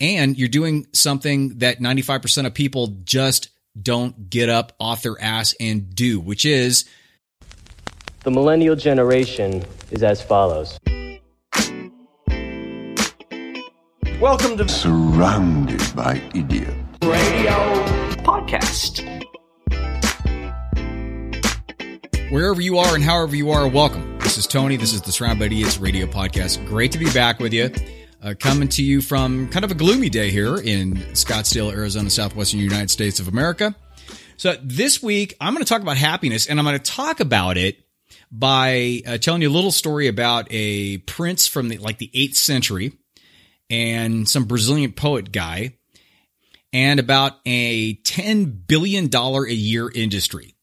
And you're doing something that 95% of people just don't get up off their ass and do, which is The millennial generation is as follows. Welcome to surrounded by idiots. Radio Podcast. wherever you are and however you are, welcome. This is Tony. This is the Surrounded by Idiots radio podcast. Great to be back with you. Uh, coming to you from kind of a gloomy day here in Scottsdale, Arizona, southwestern United States of America. So this week, I'm going to talk about happiness, and I'm going to talk about it by uh, telling you a little story about a prince from the, like the 8th century and some Brazilian poet guy, and about a $10 billion a year industry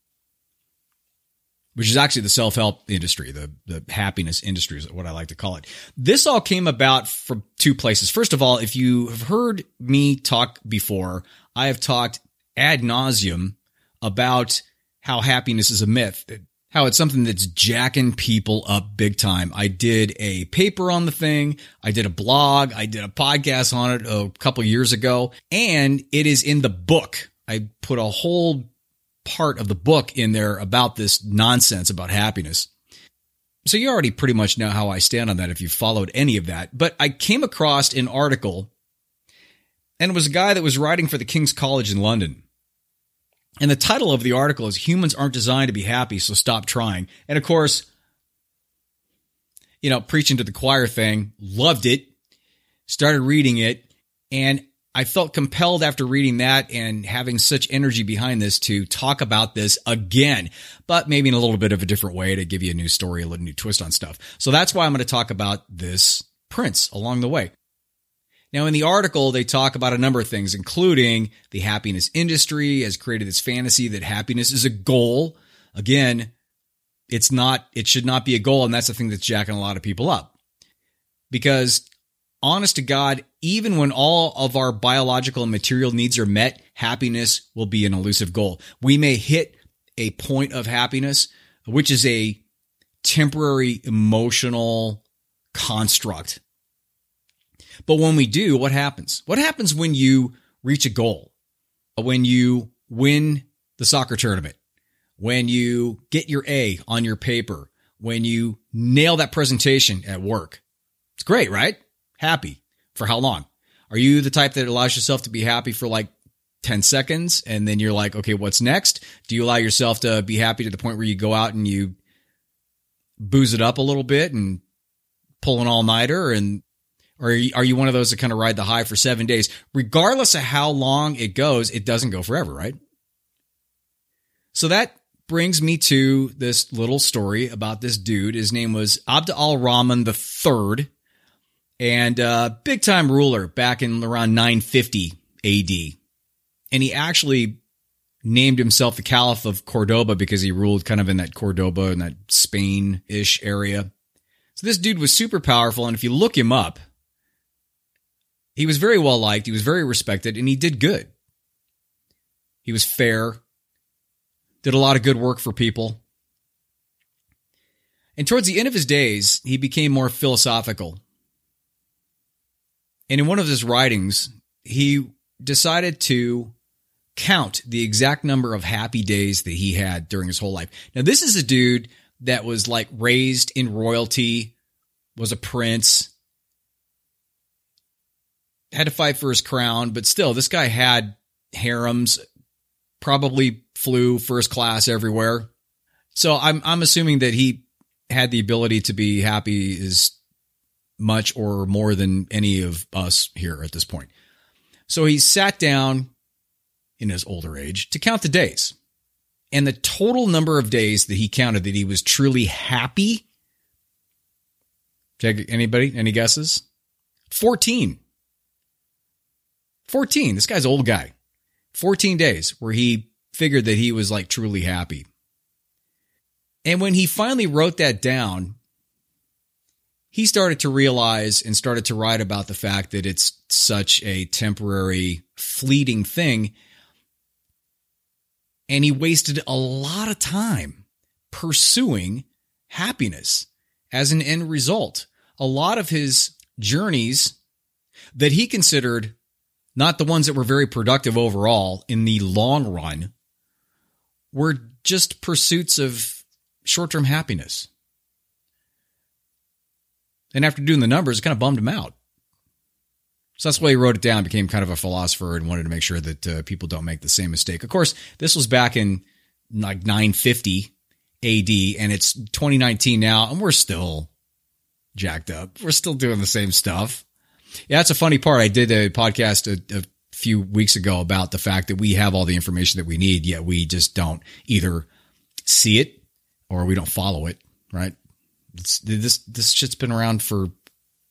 which is actually the self-help industry, the, the happiness industry is what I like to call it. This all came about from two places. First of all, if you have heard me talk before, I have talked ad nauseum about how happiness is a myth, how it's something that's jacking people up big time. I did a paper on the thing. I did a blog. I did a podcast on it a couple years ago and it is in the book. I put a whole part of the book in there about this nonsense about happiness. So you already pretty much know how I stand on that if you followed any of that. But I came across an article and it was a guy that was writing for the King's College in London. And the title of the article is Humans Aren't Designed to Be Happy, so Stop Trying. And of course, you know, preaching to the choir thing, loved it, started reading it, and I felt compelled after reading that and having such energy behind this to talk about this again, but maybe in a little bit of a different way to give you a new story, a little new twist on stuff. So that's why I'm going to talk about this prince along the way. Now, in the article, they talk about a number of things, including the happiness industry has created this fantasy that happiness is a goal. Again, it's not, it should not be a goal. And that's the thing that's jacking a lot of people up because honest to God, even when all of our biological and material needs are met, happiness will be an elusive goal. We may hit a point of happiness, which is a temporary emotional construct. But when we do, what happens? What happens when you reach a goal? When you win the soccer tournament? When you get your A on your paper? When you nail that presentation at work? It's great, right? Happy for how long? Are you the type that allows yourself to be happy for like 10 seconds and then you're like, okay, what's next? Do you allow yourself to be happy to the point where you go out and you booze it up a little bit and pull an all nighter and or are you one of those that kind of ride the high for seven days? Regardless of how long it goes, it doesn't go forever, right? So that brings me to this little story about this dude. His name was Abd al Rahman III and uh, big time ruler back in around 950 AD. And he actually named himself the Caliph of Cordoba because he ruled kind of in that Cordoba and that Spain ish area. So this dude was super powerful. And if you look him up, he was very well liked, he was very respected, and he did good. He was fair, did a lot of good work for people. And towards the end of his days, he became more philosophical and in one of his writings, he decided to count the exact number of happy days that he had during his whole life. Now, this is a dude that was like raised in royalty, was a prince, had to fight for his crown, but still, this guy had harems, probably flew first class everywhere. So I'm I'm assuming that he had the ability to be happy as much or more than any of us here at this point. So he sat down in his older age to count the days. And the total number of days that he counted that he was truly happy. Anybody? Any guesses? 14. 14. This guy's old guy. 14 days where he figured that he was like truly happy. And when he finally wrote that down, he started to realize and started to write about the fact that it's such a temporary, fleeting thing. And he wasted a lot of time pursuing happiness as an end result. A lot of his journeys that he considered not the ones that were very productive overall in the long run, were just pursuits of short term happiness. And after doing the numbers, it kind of bummed him out. So that's why he wrote it down, became kind of a philosopher, and wanted to make sure that uh, people don't make the same mistake. Of course, this was back in like 950 AD, and it's 2019 now, and we're still jacked up. We're still doing the same stuff. Yeah, that's a funny part. I did a podcast a, a few weeks ago about the fact that we have all the information that we need, yet we just don't either see it or we don't follow it. Right? This this shit's been around for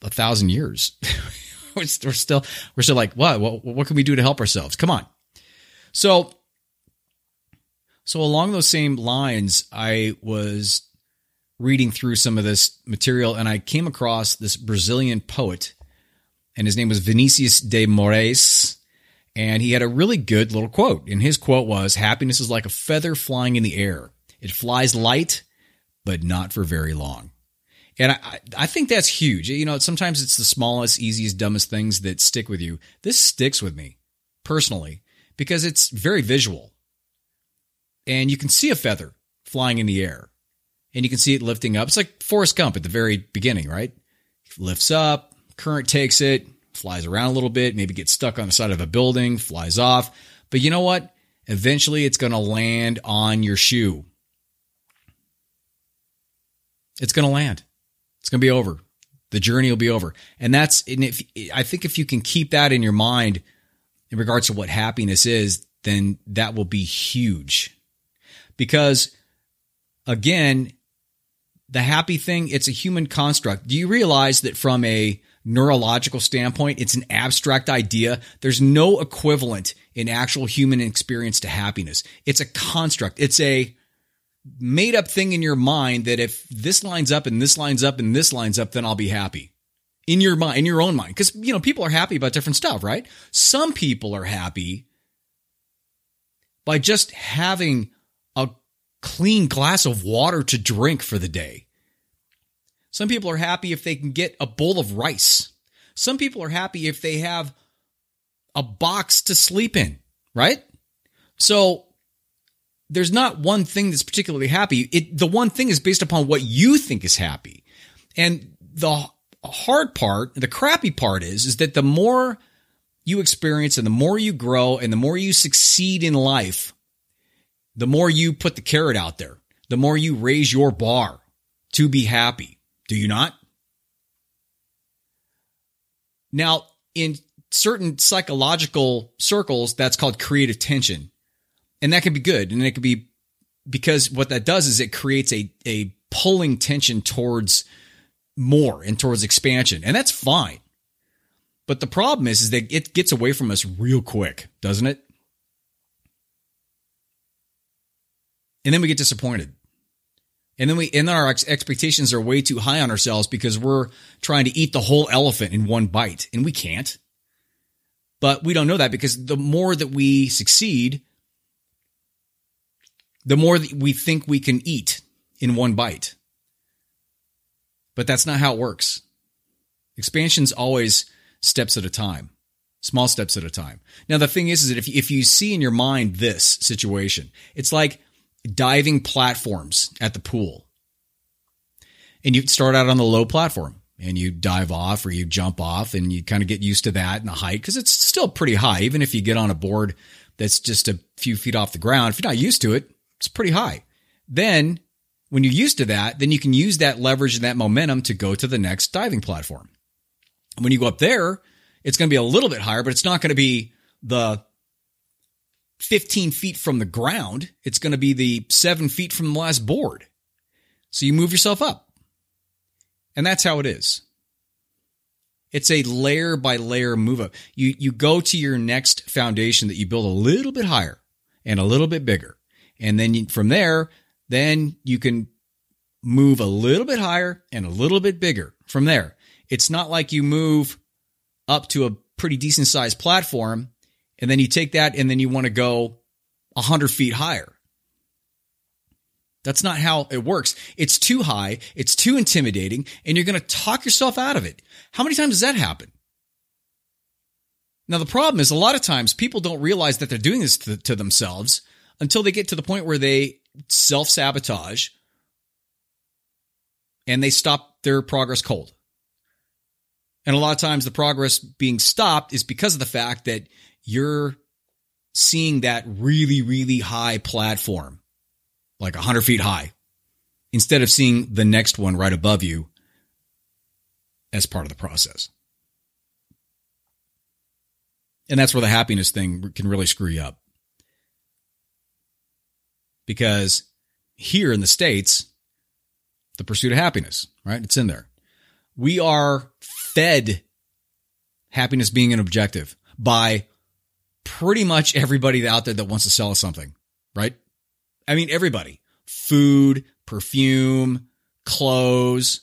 a thousand years. we're still we're still like what? what what can we do to help ourselves? Come on. So so along those same lines, I was reading through some of this material and I came across this Brazilian poet and his name was Vinicius de Moraes and he had a really good little quote. And his quote was happiness is like a feather flying in the air. It flies light but not for very long. And I, I think that's huge. You know, sometimes it's the smallest, easiest, dumbest things that stick with you. This sticks with me personally because it's very visual. And you can see a feather flying in the air and you can see it lifting up. It's like Forrest Gump at the very beginning, right? Lifts up, current takes it, flies around a little bit, maybe gets stuck on the side of a building, flies off. But you know what? Eventually it's going to land on your shoe. It's going to land. It's going to be over. The journey will be over. And that's, and if, I think if you can keep that in your mind in regards to what happiness is, then that will be huge. Because again, the happy thing, it's a human construct. Do you realize that from a neurological standpoint, it's an abstract idea? There's no equivalent in actual human experience to happiness. It's a construct. It's a made up thing in your mind that if this lines up and this lines up and this lines up, then I'll be happy. In your mind, in your own mind. Because, you know, people are happy about different stuff, right? Some people are happy by just having a clean glass of water to drink for the day. Some people are happy if they can get a bowl of rice. Some people are happy if they have a box to sleep in, right? So there's not one thing that's particularly happy. It, the one thing is based upon what you think is happy. And the hard part, the crappy part is, is that the more you experience and the more you grow and the more you succeed in life, the more you put the carrot out there, the more you raise your bar to be happy. Do you not? Now, in certain psychological circles, that's called creative tension and that can be good. And it could be because what that does is it creates a a pulling tension towards more and towards expansion. And that's fine. But the problem is is that it gets away from us real quick doesn't it? And then we get disappointed. And then we and then our ex- expectations are way too high on ourselves because we're trying to eat the whole elephant in one bite. And we can't. But we don't know that because the more that we succeed the more we think we can eat in one bite. But that's not how it works. Expansion's always steps at a time, small steps at a time. Now, the thing is, is that if, if you see in your mind this situation, it's like diving platforms at the pool. And you start out on the low platform and you dive off or you jump off and you kind of get used to that and the height because it's still pretty high. Even if you get on a board that's just a few feet off the ground, if you're not used to it, it's pretty high. Then when you're used to that, then you can use that leverage and that momentum to go to the next diving platform. When you go up there, it's going to be a little bit higher, but it's not going to be the 15 feet from the ground. It's going to be the seven feet from the last board. So you move yourself up. And that's how it is. It's a layer by layer move up. You, you go to your next foundation that you build a little bit higher and a little bit bigger. And then from there, then you can move a little bit higher and a little bit bigger from there. It's not like you move up to a pretty decent sized platform and then you take that and then you want to go 100 feet higher. That's not how it works. It's too high. It's too intimidating and you're going to talk yourself out of it. How many times does that happen? Now, the problem is a lot of times people don't realize that they're doing this to, to themselves until they get to the point where they self sabotage and they stop their progress cold. And a lot of times the progress being stopped is because of the fact that you're seeing that really, really high platform, like 100 feet high, instead of seeing the next one right above you as part of the process. And that's where the happiness thing can really screw you up. Because here in the States, the pursuit of happiness, right? It's in there. We are fed happiness being an objective by pretty much everybody out there that wants to sell us something, right? I mean, everybody food, perfume, clothes,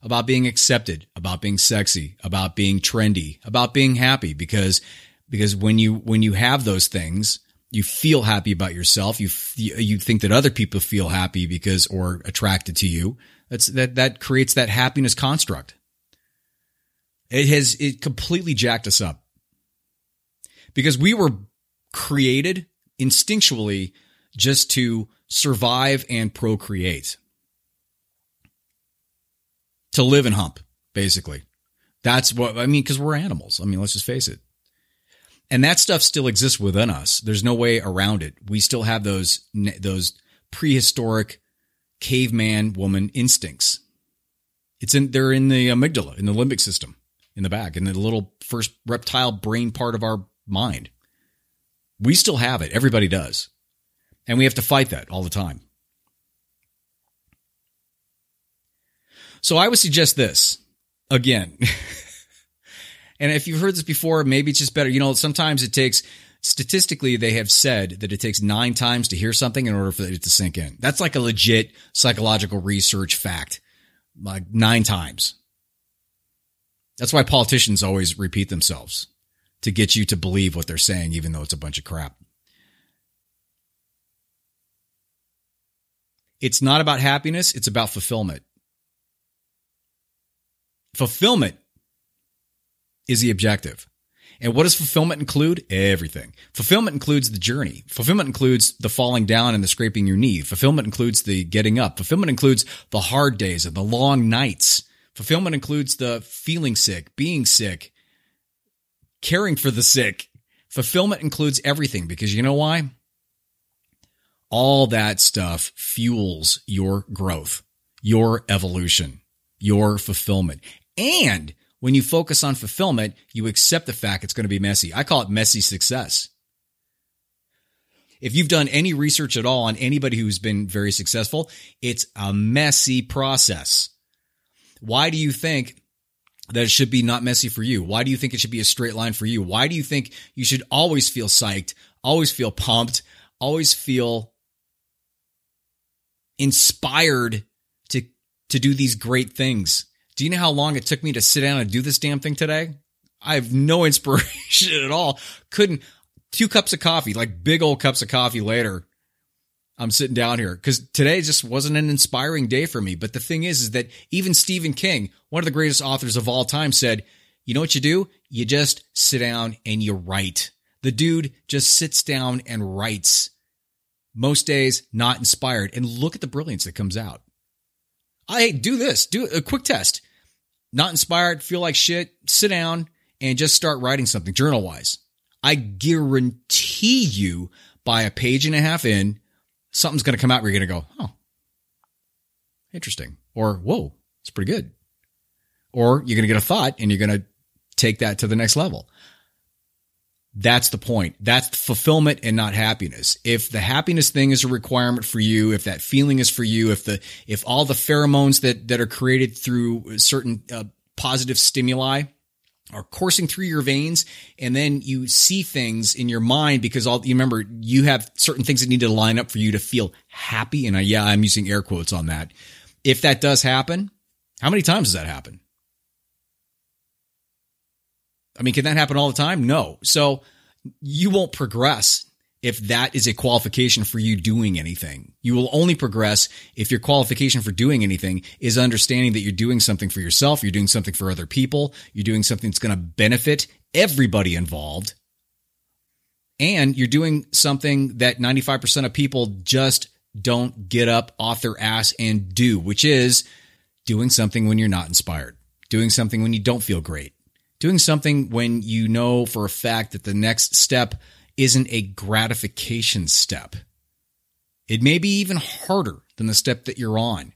about being accepted, about being sexy, about being trendy, about being happy because because when you when you have those things, you feel happy about yourself. You you think that other people feel happy because or attracted to you. That's that that creates that happiness construct. It has it completely jacked us up. Because we were created instinctually just to survive and procreate to live and hump, basically. That's what I mean, because we're animals. I mean, let's just face it. And that stuff still exists within us. There's no way around it. We still have those those prehistoric caveman woman instincts. It's in they're in the amygdala, in the limbic system, in the back, in the little first reptile brain part of our mind. We still have it. Everybody does. And we have to fight that all the time. So I would suggest this again. and if you've heard this before, maybe it's just better. You know, sometimes it takes statistically they have said that it takes nine times to hear something in order for it to sink in. That's like a legit psychological research fact. Like nine times. That's why politicians always repeat themselves to get you to believe what they're saying, even though it's a bunch of crap. It's not about happiness, it's about fulfillment. Fulfillment is the objective. And what does fulfillment include? Everything. Fulfillment includes the journey. Fulfillment includes the falling down and the scraping your knee. Fulfillment includes the getting up. Fulfillment includes the hard days and the long nights. Fulfillment includes the feeling sick, being sick, caring for the sick. Fulfillment includes everything because you know why? All that stuff fuels your growth, your evolution, your fulfillment. And when you focus on fulfillment, you accept the fact it's going to be messy. I call it messy success. If you've done any research at all on anybody who's been very successful, it's a messy process. Why do you think that it should be not messy for you? Why do you think it should be a straight line for you? Why do you think you should always feel psyched, always feel pumped, always feel inspired to to do these great things? Do you know how long it took me to sit down and do this damn thing today? I have no inspiration at all. Couldn't two cups of coffee, like big old cups of coffee later. I'm sitting down here because today just wasn't an inspiring day for me. But the thing is, is that even Stephen King, one of the greatest authors of all time, said, you know what you do? You just sit down and you write. The dude just sits down and writes. Most days, not inspired. And look at the brilliance that comes out. I do this, do a quick test. Not inspired, feel like shit, sit down and just start writing something journal wise. I guarantee you by a page and a half in, something's going to come out where you're going to go, oh, interesting. Or, whoa, it's pretty good. Or you're going to get a thought and you're going to take that to the next level. That's the point. That's fulfillment and not happiness. If the happiness thing is a requirement for you, if that feeling is for you, if the if all the pheromones that that are created through certain uh, positive stimuli are coursing through your veins and then you see things in your mind because all you remember you have certain things that need to line up for you to feel happy and I, yeah i'm using air quotes on that if that does happen how many times does that happen I mean, can that happen all the time? No. So you won't progress if that is a qualification for you doing anything. You will only progress if your qualification for doing anything is understanding that you're doing something for yourself, you're doing something for other people, you're doing something that's going to benefit everybody involved. And you're doing something that 95% of people just don't get up off their ass and do, which is doing something when you're not inspired, doing something when you don't feel great, doing something when you know for a fact that the next step isn't a gratification step. It may be even harder than the step that you're on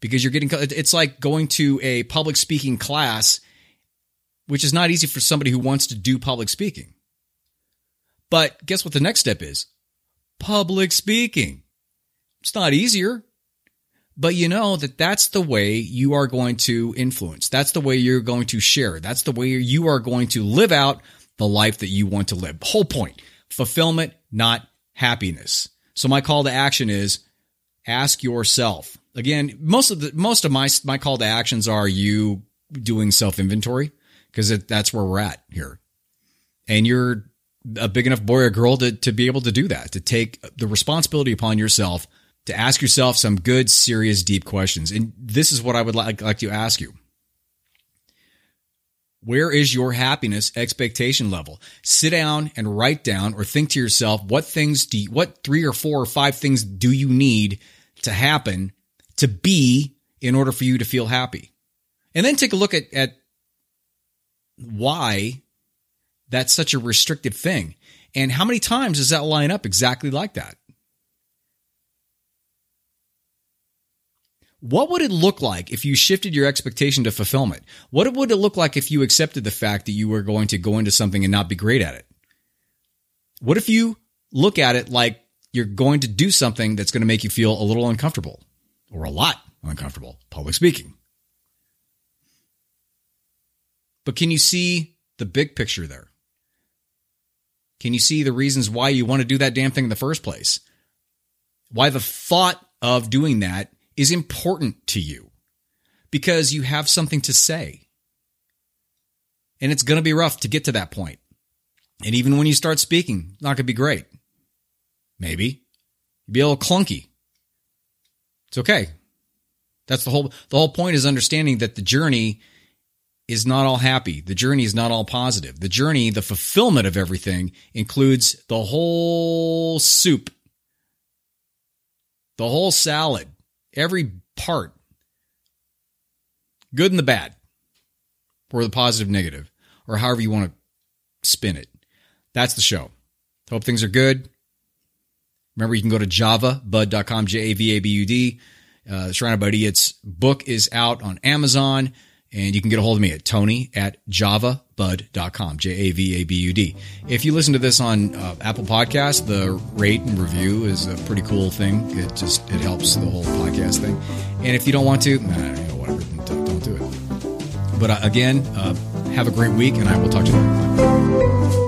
because you're getting, it's like going to a public speaking class, which is not easy for somebody who wants to do public speaking. But guess what the next step is? Public speaking. It's not easier, but you know that that's the way you are going to influence. That's the way you're going to share. That's the way you are going to live out the life that you want to live. Whole point fulfillment, not happiness. So my call to action is ask yourself. Again, most of the most of my my call to actions are you doing self inventory because that's where we're at here, and you're a big enough boy or girl to to be able to do that to take the responsibility upon yourself to ask yourself some good, serious, deep questions. And this is what I would like like to ask you. Where is your happiness expectation level? Sit down and write down or think to yourself, what things do you, what three or four or five things do you need to happen to be in order for you to feel happy? And then take a look at, at why that's such a restrictive thing. And how many times does that line up exactly like that? What would it look like if you shifted your expectation to fulfillment? What would it look like if you accepted the fact that you were going to go into something and not be great at it? What if you look at it like you're going to do something that's going to make you feel a little uncomfortable or a lot uncomfortable, public speaking? But can you see the big picture there? Can you see the reasons why you want to do that damn thing in the first place? Why the thought of doing that is important to you because you have something to say. And it's going to be rough to get to that point. And even when you start speaking, not going to be great. Maybe. You'll be a little clunky. It's okay. That's the whole the whole point is understanding that the journey is not all happy. The journey is not all positive. The journey, the fulfillment of everything includes the whole soup. The whole salad every part, good and the bad, or the positive, negative, or however you want to spin it. That's the show. Hope things are good. Remember, you can go to javabud.com, J A V A B U D. Uh, Surrounded by Idiots book is out on Amazon. And you can get a hold of me at tony at javabud.com, J A V A B U D. If you listen to this on uh, Apple Podcasts, the rate and review is a pretty cool thing. It just it helps the whole podcast thing. And if you don't want to, nah, you know, whatever, don't, don't do it. But uh, again, uh, have a great week, and I will talk to you later.